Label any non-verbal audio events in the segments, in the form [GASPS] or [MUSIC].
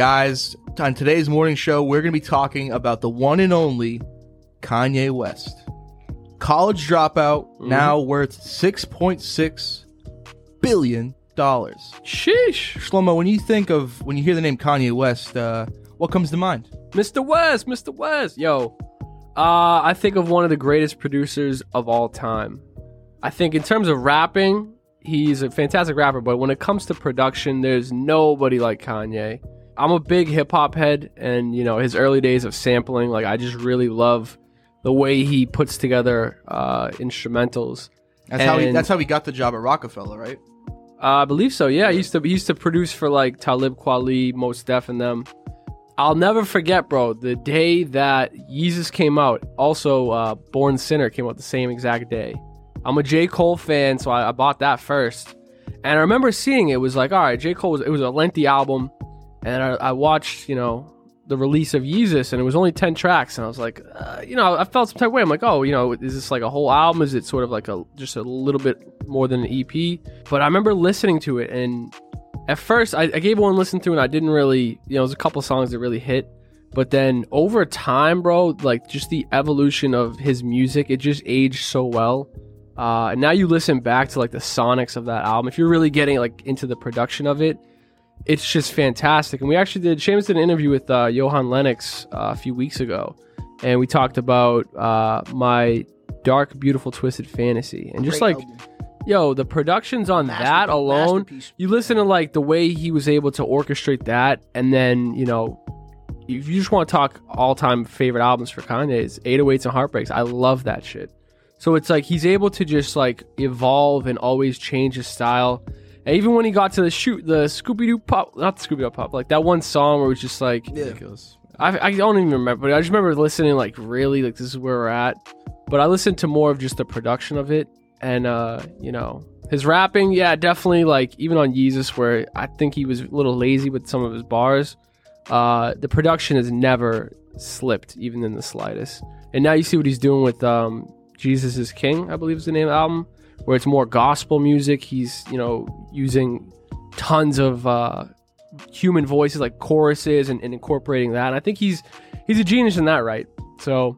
Guys, on today's morning show, we're going to be talking about the one and only Kanye West. College dropout, now worth $6.6 billion. Sheesh. Shlomo, when you think of, when you hear the name Kanye West, uh, what comes to mind? Mr. West, Mr. West. Yo, uh, I think of one of the greatest producers of all time. I think in terms of rapping, he's a fantastic rapper, but when it comes to production, there's nobody like Kanye. I'm a big hip hop head, and you know his early days of sampling. Like I just really love the way he puts together uh, instrumentals. That's how he. That's how he got the job at Roc-A-Fella, right? Uh, I believe so. Yeah, he used to he used to produce for like Talib Kweli, Mos Def, and them. I'll never forget, bro, the day that Yeezus came out. Also, uh, Born Sinner came out the same exact day. I'm a J Cole fan, so I, I bought that first. And I remember seeing it, it was like, all right, J Cole was it was a lengthy album, and I, I watched, you know, the release of Yeezus, and it was only ten tracks, and I was like, uh, you know, I felt some type of way. I'm like, oh, you know, is this like a whole album? Is it sort of like a just a little bit more than an EP? But I remember listening to it, and at first I, I gave one listen through, and I didn't really, you know, there's a couple songs that really hit. But then over time, bro, like just the evolution of his music, it just aged so well. Uh, and now you listen back to like the sonics of that album. If you're really getting like into the production of it, it's just fantastic. And we actually did. Seamus did an interview with uh, Johan Lenox uh, a few weeks ago, and we talked about uh, my dark, beautiful, twisted fantasy, and just Great like, album. yo, the productions on that alone, you listen to like the way he was able to orchestrate that, and then you know, if you just want to talk all-time favorite albums for Kanye, it's 808s and Heartbreaks. I love that shit. So it's like he's able to just like evolve and always change his style. And even when he got to the shoot, the Scooby Doo pop, not the Scooby Doo pop, like that one song where it was just like, Ridiculous. I, I don't even remember, but I just remember listening like really like this is where we're at. But I listened to more of just the production of it, and uh, you know his rapping, yeah, definitely like even on Yeezus where I think he was a little lazy with some of his bars. Uh, the production has never slipped, even in the slightest. And now you see what he's doing with um, Jesus is King, I believe is the name of the album, where it's more gospel music. He's you know using tons of uh, human voices like choruses and, and incorporating that. And I think he's he's a genius in that, right? So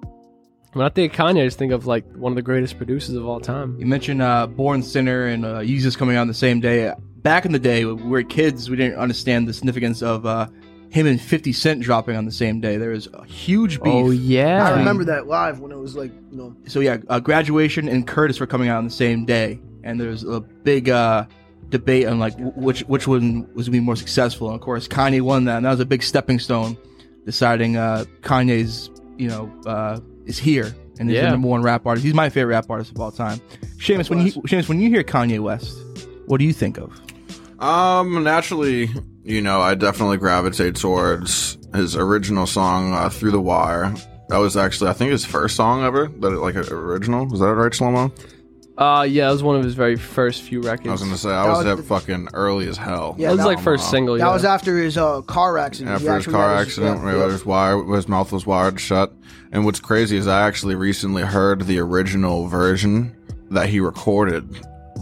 when I think of Kanye, I just think of like one of the greatest producers of all time. You mentioned uh, Born Sinner and uh, Yeezus coming out on the same day. Back in the day, when we were kids, we didn't understand the significance of uh, him and 50 Cent dropping on the same day. There was a huge beef. Oh yeah, I remember that live when it was like, you know, So, yeah, uh, Graduation and Curtis were coming out on the same day. And there was a big uh, debate on like w- which which one was going to be more successful. And of course, Kanye won that. And that was a big stepping stone deciding uh, Kanye's, you know, uh, is here and is Yeah. the number one rap artist. He's my favorite rap artist of all time. Seamus, when you Seamus, when you hear Kanye West, what do you think of? Um, naturally, you know, I definitely gravitate towards his original song, uh, "Through the Wire." That was actually, I think, his first song ever. That like original. Was that right, Shlomo? uh, yeah, it was one of his very first few records. I was gonna say I That was was that the- fucking early as hell. Yeah, it was that like first single. that yeah. was after his uh, car accident. After his car had his- accident, yeah. his wire, his mouth was wired shut. And what's crazy is I actually recently heard the original version that he recorded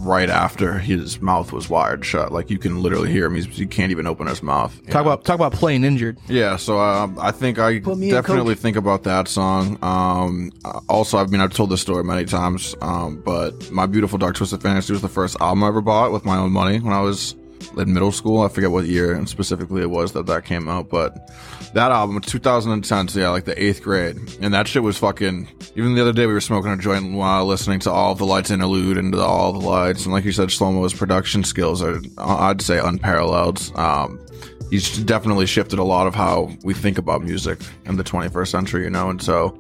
right after his mouth was wired shut. Like you can literally hear him; He's, he can't even open his mouth. Talk about talk about playing injured. Yeah, so um, I think I Put me in, definitely coach. think about that song. Um, uh, also, I mean, I've told this story many times, um, but My Beautiful Dark Twisted Fantasy was the first album I ever bought with my own money when I was in middle school. I forget what year and specifically it was that that came out, but that album, 2010, so yeah, like the eighth grade, and that shit was fucking. Even the other day, we were smoking a joint while listening to all of the lights interlude and to all the lights, and like you said, Shlomo's production skills are, I'd say, unparalleled. Um, he's definitely shifted a lot of how we think about music in the 21st century, you know. And so,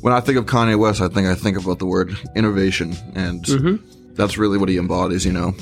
when I think of Kanye West, I think I think about the word innovation, and that's really what he embodies, you know.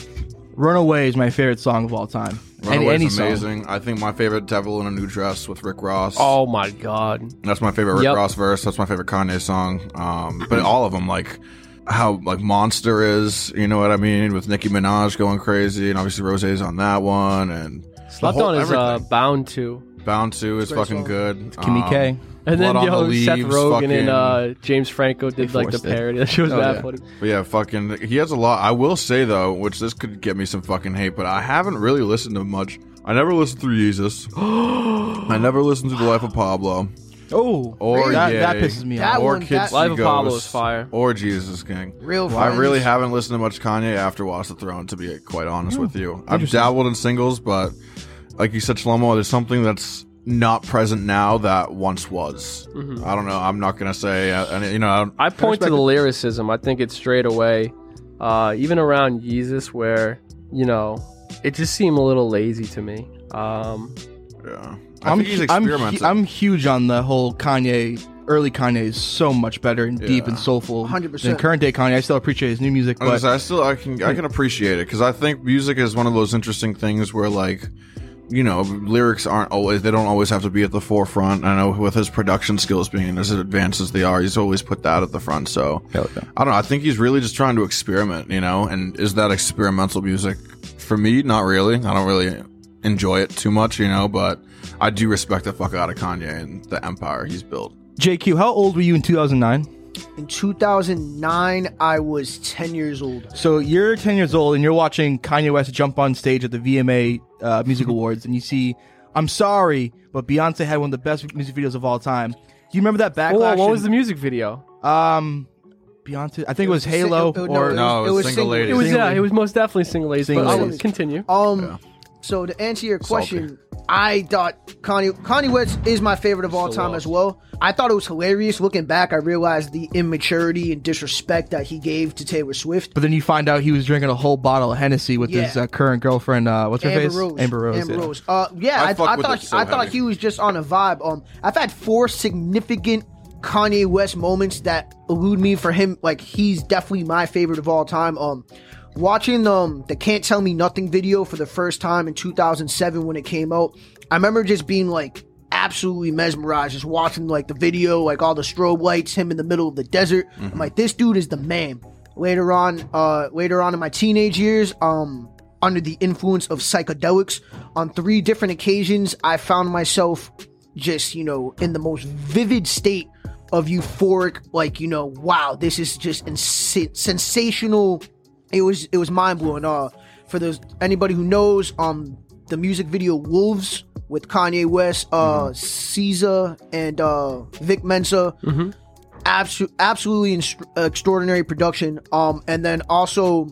Runaway is my favorite song of all time. Any, Runaway's any song. amazing. I think my favorite "Devil in a New Dress" with Rick Ross. Oh my god. That's my favorite Rick Yep. Ross verse. That's my favorite Kanye song. Um, but all of them, like how like Monster is, you know what I mean, with Nicki Minaj going crazy, and obviously Rose's on that one, and the Slept whole- on is uh, bound to. Bound to is fucking song. good. Kimmy Um, K. And then on yo, the Seth Leaves, Rogen fucking- and uh, James Franco did like the forced [LAUGHS] it. parody. That shit was Oh, bad yeah. funny. But yeah, fucking, he has a lot. I will say though, which this could get me some fucking hate, but I haven't really listened to much I never listened to Yeezus. [GASPS] I never listened to the Life of Pablo. Oh, Or that, Yay. that pisses me That off. or one- Kids that- Life of See Pablo is fire. Or Jesus King. Real I friends. really haven't listened to much Kanye after Watch the Throne, to be quite honest with you. I've dabbled in singles, but like you said, Shlomo, there's something that's not present now that once was. I don't know. I'm not gonna say, uh, you know, I don't- I point to respect the lyricism. I think it's straight away, uh, even around Yeezus, where you know it just seemed a little lazy to me. Um, yeah. I I'm, think he's hu- I'm, hu- I'm huge on the whole Kanye. Early Kanye is so much better and deep and soulful 100%. than current day Kanye. I still appreciate his new music, I, but gonna say, I still I can I can appreciate it because I think music is one of those interesting things where like you know lyrics aren't always they don't always have to be at the forefront. I know with his production skills being as advanced as they are, he's always put that at the front. So yeah. I don't know. I think he's really just trying to experiment, you know. And is that experimental music for me? Not really. I don't really enjoy it too much, you know. But I do respect the fuck out of Kanye and the empire he's built. JQ, how old were you in 2009? In 2009, I was 10 years old. So you're 10 years old and you're watching Kanye West jump on stage at the VMA uh, Music Awards, and you see, I'm sorry, but Beyonce had one of the best music videos of all time. Do you remember that oh, backlash? what was the music video? um Beyonce? I think it was It was a sing- Halo it- it- or No, it was Single single- Ladies. It was yeah, it was most definitely single ladies. But Single I'll continue. Um, Yeah. So to answer your question, I thought Kanye Kanye West is my favorite of all So time well. as well. I thought it was hilarious. Looking back, I realized the immaturity and disrespect that he gave to Taylor Swift. But then you find out he was drinking a whole bottle of Hennessy with his uh, current girlfriend. Uh, what's her Amber face? Rose. Amber Rose. Amber yeah. Rose. Uh, yeah, I I, I, thought so I thought he was just on a vibe. Um, I've had four significant Kanye West moments that elude me for him. Like he's definitely my favorite of all time. Um, watching um the "Can't Tell Me Nothing" video for the first time in 2007 when it came out, I remember just being like absolutely mesmerized just watching like the video like all the strobe lights him in the middle of the desert. I'm like this dude is the man. Later on uh later on in my teenage years um under the influence of psychedelics on three different occasions i found myself just you know in the most vivid state of euphoric like you know wow this is just ins- sensational it was it was mind-blowing. Uh for those anybody who knows um the music video wolves with kanye west uh caesar and uh vic mensa. Abso- absolutely inst- extraordinary production. Um and then also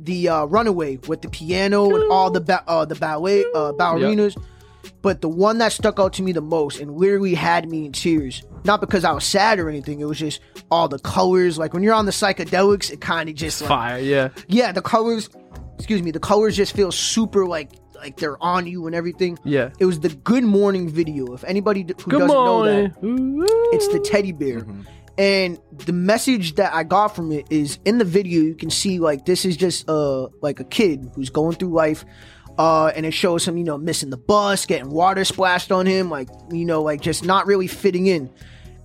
the uh runaway with the piano and all the ba- uh the ballet uh ballerinas but the one that stuck out to me the most and literally had me in tears not because i was sad or anything it was just all the colors like when you're on the psychedelics it kind of just like, Fire, yeah. yeah the colors excuse me the colors just feel super like like they're on you and everything Yeah. it was the good morning video if anybody d- who Good doesn't know that morning. it's the teddy bear. And the message that I got from it is in the video you can see like this is just uh like a kid who's going through life uh and it shows him, you know, missing the bus, getting water splashed on him, like you know, like just not really fitting in.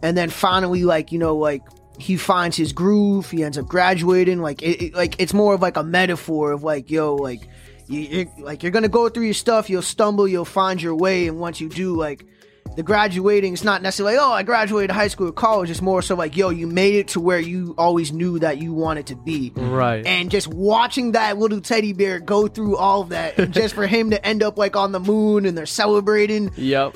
And then finally like, you know, like he finds his groove, he ends up graduating, like it, it- like it's more of like a metaphor of like, yo, like you, you're, like you're gonna go through your stuff, you'll stumble, you'll find your way, and once you do, like the graduating is not necessarily like, oh, I graduated high school or college. It's more so like, yo, you made it to where you always knew that you wanted to be. Right. And just watching that little teddy bear go through all of that, and just for him to end up like on the moon and they're celebrating, Yep.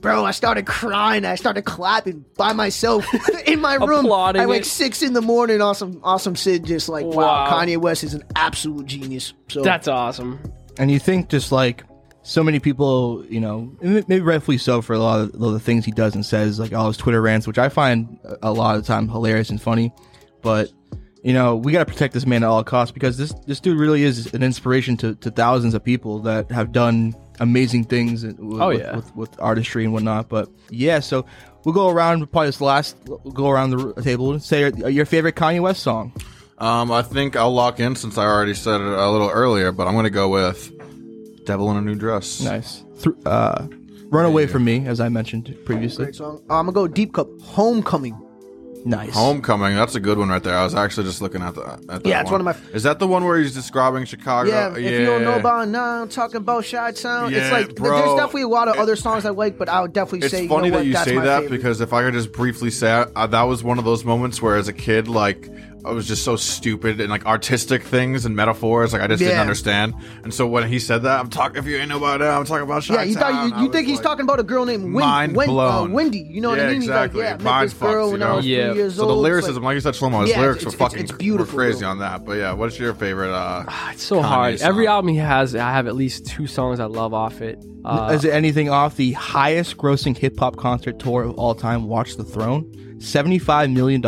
bro, I started crying. I started clapping by myself [LAUGHS] in my room Applauding at like it. six in the morning. Awesome, awesome Sid, just like, wow, Wow. Kanye West is an absolute genius. So That's awesome. And you think just like so many people, you know, maybe rightfully so for a lot of, lot of the things he does and says, like all his Twitter rants, which I find a lot of the time hilarious and funny. But you know, we got to protect this man at all costs because this this dude really is an inspiration to, to thousands of people that have done amazing things with, Oh, yeah. with, with artistry and whatnot. But yeah, so we'll go around probably this last we'll go around the table and say your, your favorite Kanye West song. Um, I think I'll lock in since I already said it a little earlier, but I'm going to go with "Devil in a New Dress." Nice. Th- uh, Run away from me, as I mentioned previously. great song. I'm gonna go deep cup. Homecoming. Nice. Homecoming, that's a good one right there. I was actually just looking at that. At that Yeah, it's one of my- Is that the one where he's describing Chicago? Yeah, if you don't know about it now, I'm talking about Shot Town. it's like bro. there's definitely a lot of other songs I like, but I would definitely It's say funny you know that what, you that's say my that favorite. because if I could just briefly say, uh, that was one of those moments where, as a kid, like I was just so stupid and like artistic things and metaphors. Like I just didn't Yeah. understand. And so when he said that, I'm talking. If you ain't know about it, I'm talking about. Yeah, you thought you, you think he's like- talking about a girl named Win, Mind Wen- uh, blown. Wendy. You know what Yeah, I mean? He's exactly. Like, yeah, I met Mind this girl fucked, when you I know? was Yeah. three years So the old. It's lyricism, like- like you said, Shlomo, his Yeah, lyrics it's- are it's- fucking it's beautiful, were crazy bro. on that. But yeah, what's your favorite? uh It's so Kanye hard. song. Every album he has, I have at least two songs I love off it. Uh, Is it anything off the highest grossing hip hop concert tour of all time, Watch the Throne? $75 million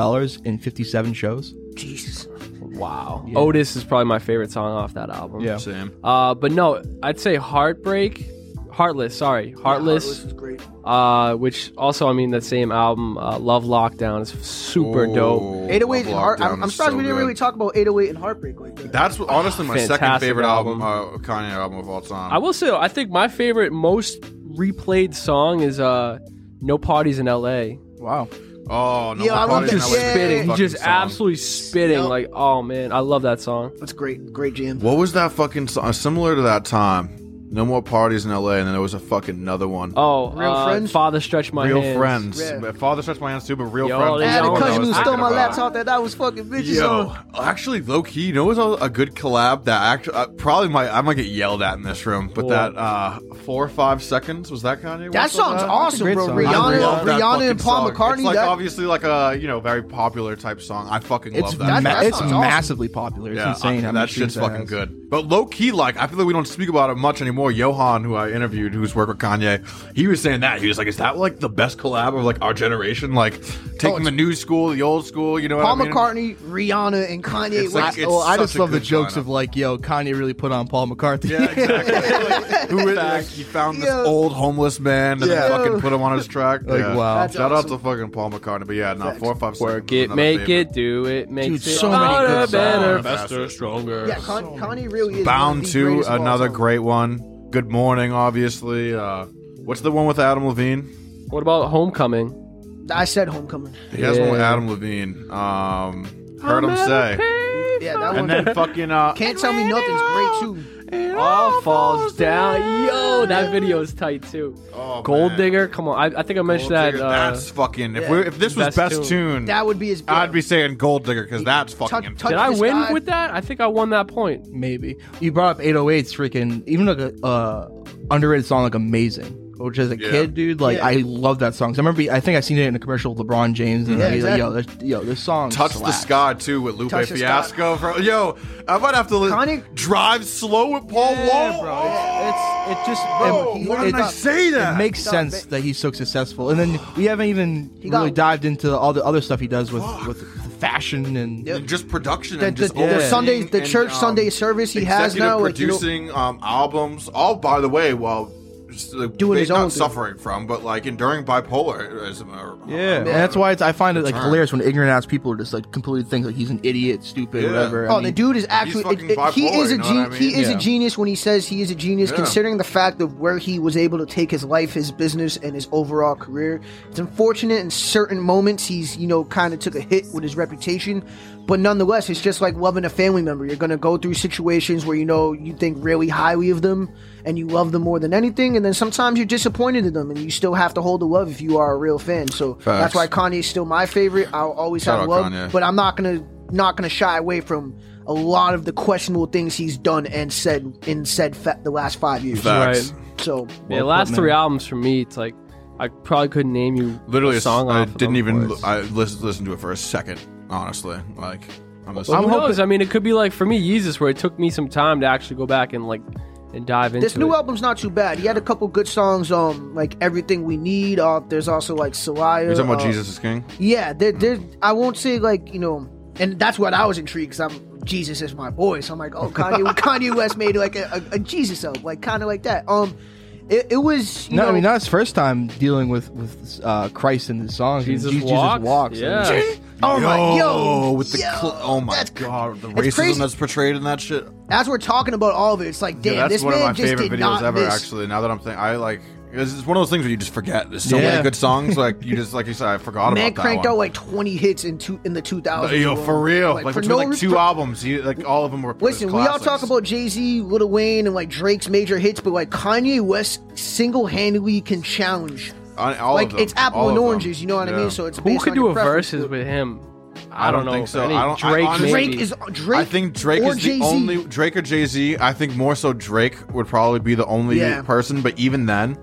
in 57 shows. Jesus. wow. Otis is probably my favorite song off that album. Yeah. Same. Uh, but no, I'd say Heartbreak, Heartless. Sorry, Heartless. Heartless is great. uh, which also, I mean, that same album, uh, Love Lockdown, is super dope. 808 and Love Heart. I'm, I'm surprised so we didn't good. really talk about 808 and Heartbreak like that. That's honestly my second favorite album, album. uh, Kanye album of all time. I will say, I think my favorite, most replayed song is uh, "No Parties in L.A." Wow. Oh no, Yeah, I love Parties that. Just Yeah. spitting, fucking just song. absolutely spitting. Yep. Like, oh man, I love that song. That's great. Great jam. What was that fucking song? Uh, similar to that time. No more parties in LA, and then there was a fucking another one. Oh, Real uh, Friends? Father Stretch My Hands. real Hands. friends. Yeah. Father stretched my hands too, but real Yo, friends. they was And the don't one the I cousin who stole my laptop, that that was fucking bitches Yo, on. actually, low key, you know what's a, a good collab that actually uh, probably might I might get yelled at in this room, but What? that uh four or five seconds was that Kanye? That West song's that? awesome, bro. song. Rihanna, love Rihanna and Paul song. McCartney. It's like that, obviously like a you know very popular type song. I fucking It's, love that. That- that it's sounds awesome. massively popular. It's yeah, insane. I- how many that shit's fucking good. But low key, like I feel like we don't speak about it much anymore. Johan, who I interviewed, who's worked with Kanye, he was saying that he was like, "Is that like the best collab of like our generation? Like taking oh, it's- the new school, the old school? You know Paul what I mean?" McCartney, Rihanna, and Kanye It's like- it's well, I just love the jokes lineup. of like, yo, Kanye really put on Paul McCartney. Yeah, exactly. [LAUGHS] Like, who is like, he found this Yo. old homeless man and Yeah. fucking put him on his track. Like, yeah. wow. That's Shout awesome. out to fucking Paul McCartney. But yeah, no, Facts. four or five Work it, make favorite. it, do it, make Dude, it so many harder, good songs. better, Faster, faster, stronger. yeah, Con- Kanye really is Bound to greatest of all another great one. Good morning, obviously. Uh, what's the one with Adam Levine? What about Homecoming? I said Homecoming. He has one with Yeah. Adam Levine. Um, heard him say. Yeah, that one. And then fucking uh, Can't tell me nothing's great too. All falls down. Yo, that video is tight too. Oh, Gold man. Digger, come on. I, I think I mentioned Gold that. Digger, Uh, that's fucking. If yeah. we if this was Best best, tune. tune, That would be his. I'd be saying Gold Digger because that's fucking. Touch- intense. did I win sky. with that? I think I won that point. Maybe. You brought up 808's freaking, even like a uh, underrated song like Amazing. Which as a Yeah. kid, dude, like Yeah. I love that song. 'Cause I remember, I think I seen it in a commercial with LeBron James, and Yeah, he's like, yo, this, yo, this song Touch the. Sky too with Lupe Touch the Sky. Fiasco. Bro. Yo, I might have to li- Kanye- drive slow with Paul Yeah, Wall. bro. It's, it's it just Bro, it, why it, did I say that? It makes He sense that he's so successful, and then we haven't even He got- really dived into all the other stuff he does with with fashion and Yep. just production The, and just the overseeing Sunday, the and, church um, Sunday service he has executive now, like, you know, producing um, albums. All by the way, while just, like, Doing his not own thing. suffering from, but like enduring bipolarism. Or, uh, Yeah, and that's why it's, I find it like Turn. hilarious when ignorant ass people are just like completely think like he's an idiot, stupid, Yeah. whatever. I Oh, mean, the dude is actually fucking it- it- he is a you know gen- I mean? he is Yeah. a genius when he says he is a genius. Yeah. Considering the fact of where he was able to take his life, his business, and his overall career, it's unfortunate in certain moments he's you know kind of took a hit with his reputation. But nonetheless, it's just like loving a family member. You're gonna go through situations where you know you think really highly of them and you love them more than anything, and then sometimes you're disappointed in them, and you still have to hold the love if you are a real fan. So that's Facts. why Kanye's still my favorite. I'll always Shout have out love, Kanye. but I'm not gonna not gonna shy away from a lot of the questionable things he's done and said in said fa- the last five years. Facts. Right. So Yeah, Well last three albums for me, it's like I probably couldn't name you Literally, a song. I off didn't them even. before. I listened, listened to it for a second. Honestly, like I'm Well, listening. who hoping- knows? I mean, it could be like for me, Jesus, where it took me some time to actually go back and like and dive into this new it. album's not too bad. He had a couple good songs, um, like Everything We Need. Uh, there's also like Salaya. You're talking about uh, Jesus is King. Yeah, there, there. I won't say like you know, and that's what I was intrigued because I'm Jesus is my boy. So I'm like, oh, Kanye, [LAUGHS] Kanye West made like a, a, a Jesus album, like kind of like that. Um, it, it was. You no, know, I mean not his first time dealing with with uh, Christ in his songs. and Jesus Je- Walks? walks. Yeah. and- Oh my, yo, with the yo, cl- oh my that's- god, the racism crazy. that's portrayed in that shit. As we're talking about all of it, it's like, damn, Yeah, that's this one of my just favorite did videos not ever. miss. Actually, now that I'm thinking, I like it's it's one of those things where you just forget. There's so Yeah. many good songs, like you [LAUGHS] just like you said, I forgot Man about cranked that out like 20 hits in two in the 2000s. Yo, for real, like, for between no like re- two for- albums, he, like all of them were. Listen, we all classics. talk about Jay Z, Lil Wayne, and like Drake's major hits, but like Kanye West single handedly can challenge. Uh, all like of them, it's apple all and of them. oranges, you know what I Yeah. mean? So it's Who based could on do your a preference, verses but- with him? I don't, know think so. I don't- I Drake, honestly- Drake is Drake. I think Drake or is Jay-Z. the only Drake or Jay Z. I think more so Drake would probably be the only Yeah. person. But even then,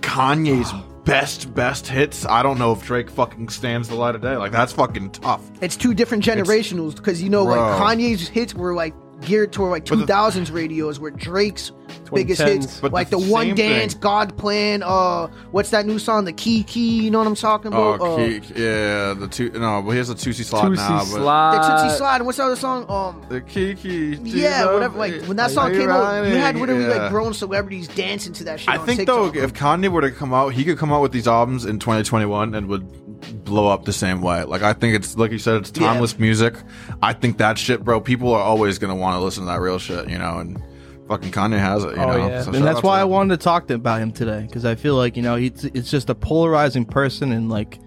Kanye's oh. best best hits. I don't know if Drake fucking stands the light of day. Like that's fucking tough. It's two different generationals because you know, like Kanye's hits were like geared toward like 2000s radios, where Drake's biggest hits, But like the the, One Dance, thing- God Plan, uh, what's that new song, the Key Key? You know what I'm talking Oh, about? uh, Ke- yeah, the two. No, but here's a two C slot Tootsie now. But the Slide. Tootsie Slide. And what's the other song? Um, the Kiki. yeah, whatever. Like when that song came out, you had literally Yeah. like grown celebrities dancing to that shit. I on think TikTok. though, if Kanye were to come out, he could come out with these albums in 2021 and would blow up the same way. Like I think it's like you said, it's Yeah. timeless music. I think that shit, bro. People are always gonna want to listen to that real shit, you know. And fucking Kanye has it, you Oh, know. yeah. So and that's out to why I him. wanted to talk to, about him today because I feel like you know he's it's just a polarizing person and like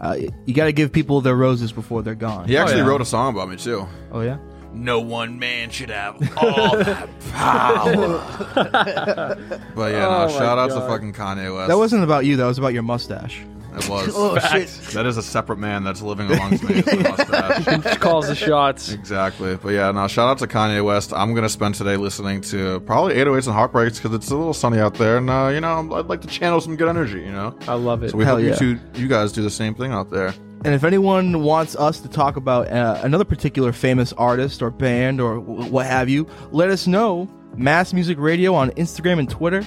uh, you got to give people their roses before they're gone. He actually yeah. wrote a song about me too. Oh yeah. No one man should have all that power. [LAUGHS] but yeah, no, Oh, shout out to fucking Kanye West. That wasn't about you. That was about your mustache. It was. [LAUGHS] oh shit. That is a separate man that's living amongst me. with a mustache. Calls the shots. Exactly. But yeah, no, shout out to Kanye West. I'm going to spend today listening to probably 808s and Heartbreaks because it's a little sunny out there. And, uh, you know, I'd like to channel some good energy, you know? I love it. So we Hell hope yeah. you, two, you guys do the same thing out there. And if anyone wants us to talk about uh, another particular famous artist or band or w- what have you, let us know. Mass Music Radio on Instagram and Twitter.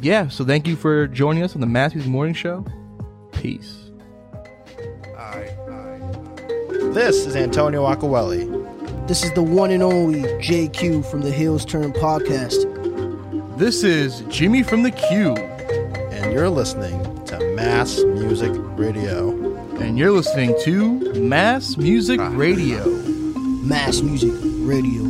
Yeah, so thank you for joining us on the Mass Music Morning Show. Peace. This is Antonio Acquelli. This is the one and only JQ from the Hills Turn podcast. This is Jimmy from the Q, and you're listening to Mass Music Radio. and you're listening to Mass Music ah. Radio. Mass Music Radio.